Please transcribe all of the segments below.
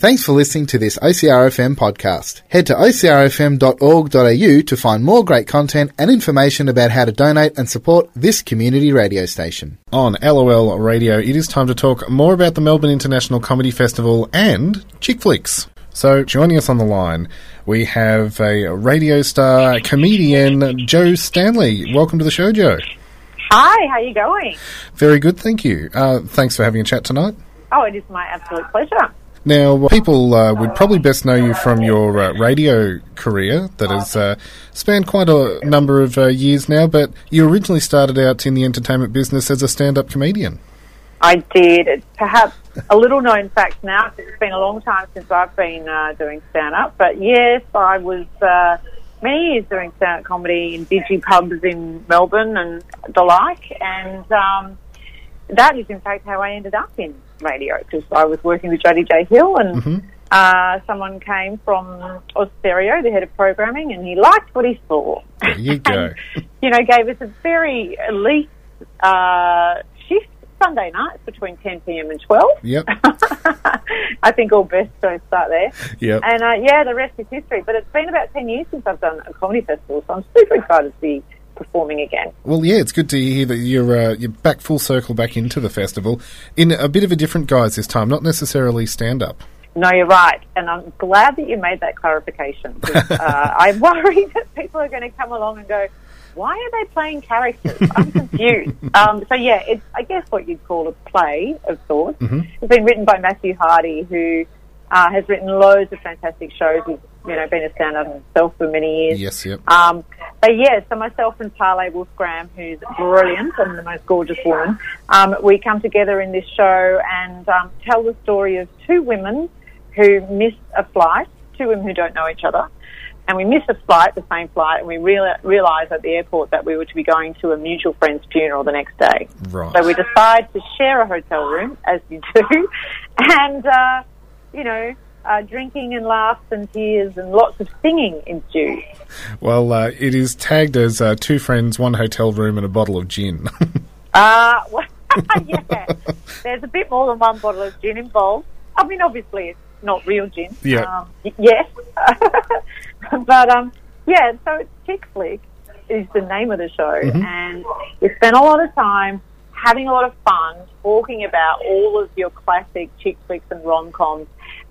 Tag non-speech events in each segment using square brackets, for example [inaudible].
Thanks for listening to this OCRFM podcast. Head to ocrfm.org.au to find more great content and information about how to donate and support this community radio station. On LOL Radio, it is time to talk more about the Melbourne International Comedy Festival and chick flicks. So, joining us on the line, we have a radio star comedian, Jo Stanley. Welcome to the show, Jo. Hi, how are you going? Very good, thank you. Uh, thanks for having a chat tonight. Oh, it is my absolute pleasure. Now, people uh, would probably best know you from your uh, radio career that has uh, spanned quite a number of uh, years now, but you originally started out in the entertainment business as a stand up comedian. I did. It's perhaps a little known fact now. It's been a long time since I've been uh, doing stand up, but yes, I was uh, many years doing stand up comedy in digi pubs in Melbourne and the like, and um, that is in fact how I ended up in radio because I was working with Jodie J Hill and. Mm-hmm. Uh, someone came from Austereo, the head of programming, and he liked what he saw. There you [laughs] go. and, you know, gave us a very elite uh, shift Sunday nights between 10 p.m. and 12. Yep. [laughs] I think all best don't start there. Yep. And uh, yeah, the rest is history. But it's been about 10 years since I've done a comedy festival, so I'm super excited to be performing again. Well, yeah, it's good to hear that you're uh, you're back full circle back into the festival in a bit of a different guise this time, not necessarily stand up. No, you're right, and I'm glad that you made that clarification. uh, [laughs] I worry [laughs] that people are going to come along and go, "Why are they playing characters?" I'm confused. [laughs] um, so yeah, it's I guess what you'd call a play of sorts. It's been written by Matthew Hardy, who uh, has written loads of fantastic shows. He's you know been a stand-up himself for many years. Yes, yep. Um, but yeah, so myself and Parley Wolfgramm, who's brilliant and the most gorgeous woman, um, we come together in this show and um, tell the story of two women who miss a flight, two women who don't know each other. And we miss a flight, the same flight, and we real- realise at the airport that we were to be going to a mutual friend's funeral the next day. Right. So we decide to share a hotel room, as you do, [laughs] and, uh, you know, uh, drinking and laughs and tears and lots of singing ensues. Well, uh, it is tagged as uh, two friends, one hotel room, and a bottle of gin. [laughs] Uh, [laughs] well, yeah. There's a bit more than one bottle of gin involved. I mean, obviously, it's not real gin. Yeah. Um, y- yes. [laughs] but, um, yeah, so it's Chick Flick is the name of the show. And we spent a lot of time having a lot of fun talking about all of your classic chick flicks and rom-coms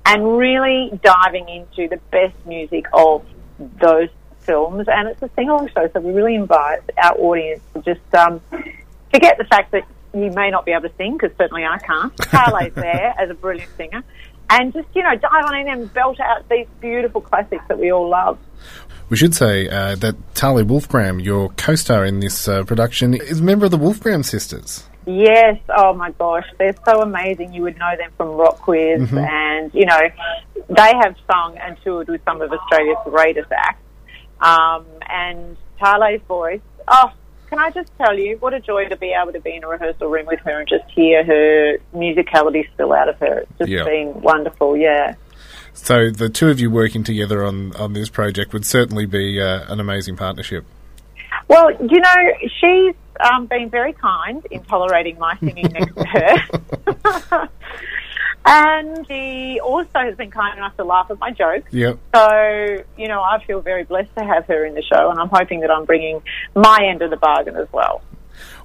and really diving into the best music of those films. And it's a sing-along show, so we really invite our audience to just um, forget the fact that you may not be able to sing, because certainly I can't. Carly's [laughs] there as a brilliant singer. And just, you know, dive on in and belt out these beautiful classics that we all love. we should say uh, that Tali Wolfgramm, your co-star in this uh, production, is a member of the Wolfgramm sisters. Yes, oh my gosh, they're so amazing. You would know them from RocKwiz, and you know, they have sung and toured with some of Australia's greatest acts. Um, and Tale's voice, oh, can I just tell you, what a joy to be able to be in a rehearsal room with her and just hear her musicality spill out of her. It's just Yeah. been wonderful, yeah. So the two of you working together on, on this project would certainly be uh, an amazing partnership. Well, you know, she's um, been very kind in tolerating my singing next to her. [laughs] and she also has been kind enough to laugh at my jokes. Yep. So, you know, I feel very blessed to have her in the show, and I'm hoping that I'm bringing my end of the bargain as well.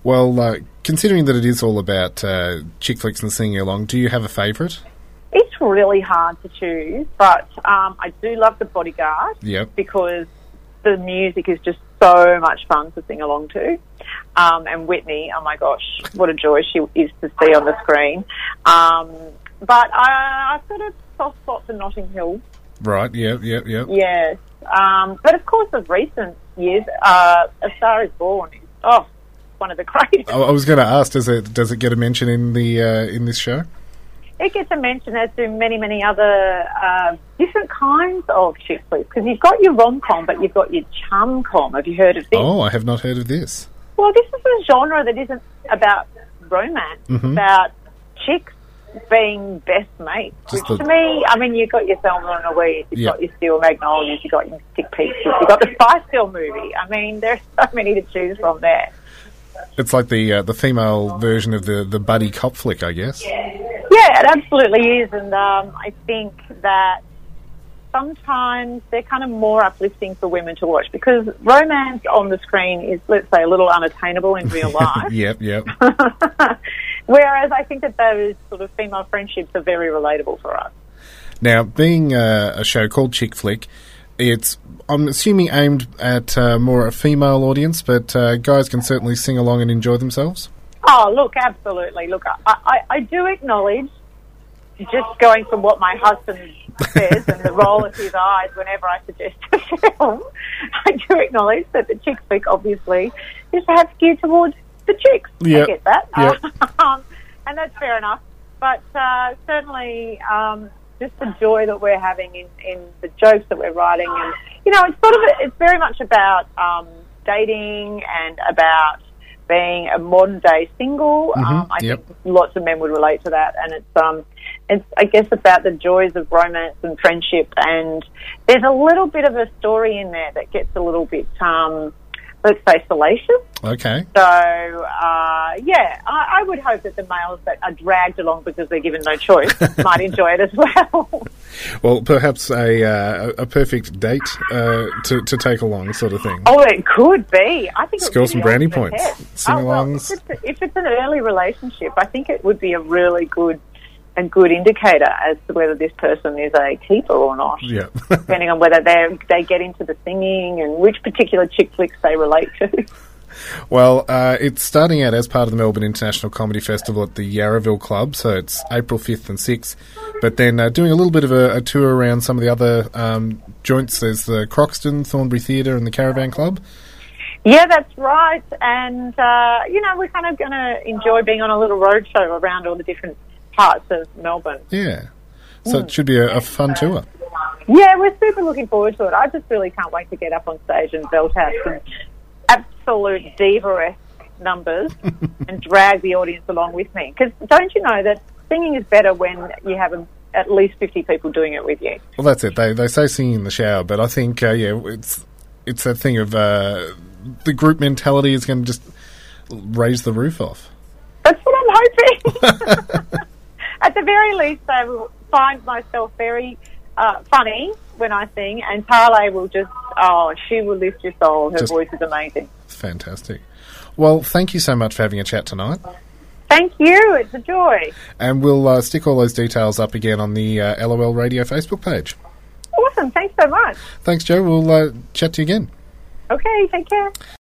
Well, uh, considering that it is all about uh, chick flicks and singing along, do you have a favourite? It's really hard to choose, but um, I do love The Bodyguard Yep. because the music is just so much fun to sing along to. Um, and Whitney, oh my gosh, what a joy she is to see on the screen. Um, but I, I've got a soft spot for Notting Hill. Right. Yep. Yep. Yep. Yes. Um, but of course, of recent years, uh, A Star is Born is, oh, one of the [laughs] greatest. I I was going to ask, does it does it get a mention in the uh, in this show? It gets a mention as do many, many other uh, different kinds of chick flicks because you've got your rom com, but you've got your chum com. Have you heard of this? Oh, I have not heard of this. Well, this is a genre that isn't about romance. It's about chicks being best mates. Just which the- to me, I mean, you've got your Thelma and Louise, you've Yeah. got your Steel Magnolias, you've got your Stick Peaches, you've got the Spice Girl movie. I mean, there's so many to choose from there. It's like the uh, the female version of the, the buddy cop flick, I guess. Yeah, it absolutely is, and um, I think that sometimes they're kind of more uplifting for women to watch because romance on the screen is, let's say, a little unattainable in real [laughs] life. Yep, yep. [laughs] Whereas I think that those sort of female friendships are very relatable for us. Now, being uh, a show called Chick Flick, it's I'm assuming aimed at uh, more a female audience, but uh, guys can certainly sing along and enjoy themselves. Oh, look, absolutely. Look, I, I, I do acknowledge, just going from what my husband says and the roll of his eyes whenever I suggest a film, I do acknowledge that the chick flick obviously is perhaps geared towards the chicks. Yep. I get that. Yep. [laughs] um, and that's fair enough. But uh, certainly, um, just the joy that we're having in, in the jokes that we're writing, and you know, it's sort of it's very much about um, dating and about being a modern day single. Um, I yep. think lots of men would relate to that, and it's um, it's I guess about the joys of romance and friendship, and there's a little bit of a story in there that gets a little bit um, let's say salacious. Okay. So, uh, yeah, I, I would hope that the males that are dragged along because they're given no choice [laughs] might enjoy it as well. Well, perhaps a uh, a perfect date uh, to to take along, sort of thing. oh, it could be. I think it Score some be brownie points. Sing-alongs. Oh, well, if, it's, if it's an early relationship, I think it would be a really good and good indicator as to whether this person is a keeper or not. Yeah. [laughs] Depending on whether they they get into the singing and which particular chick flicks they relate to. well, uh, it's starting out as part of the Melbourne International Comedy Festival at the Yarraville Club, so it's April 5th and 6th. But then uh, doing a little bit of a, a tour around some of the other um, joints. There's the Croxton, Thornbury Theatre, and the Caravan Club. Yeah, that's right. And, uh, you know, we're kind of going to enjoy being on a little roadshow around all the different parts of Melbourne. Yeah. So it should be a, a fun tour. Yeah, we're super looking forward to it. I just really can't wait to get up on stage and belt out some absolute diva-esque numbers [laughs] and drag the audience along with me. Because don't you know that singing is better when you have a, at least 50 people doing it with you? Well, that's it. They they say singing in the shower, but I think uh, yeah, it's it's that thing of uh, the group mentality is going to just raise the roof off. That's what I'm hoping. [laughs] At the very least, I will find myself very uh, funny when I sing, and Tarley will just, oh, she will lift your soul. Her Just- voice is amazing. Fantastic. Well, thank you so much for having a chat tonight, Thank you. It's a joy. and we'll uh, stick all those details up again on the uh, LOL Radio Facebook page. Awesome. Thanks so much. Thanks, Jo. We'll uh, chat to you again. Okay, take care.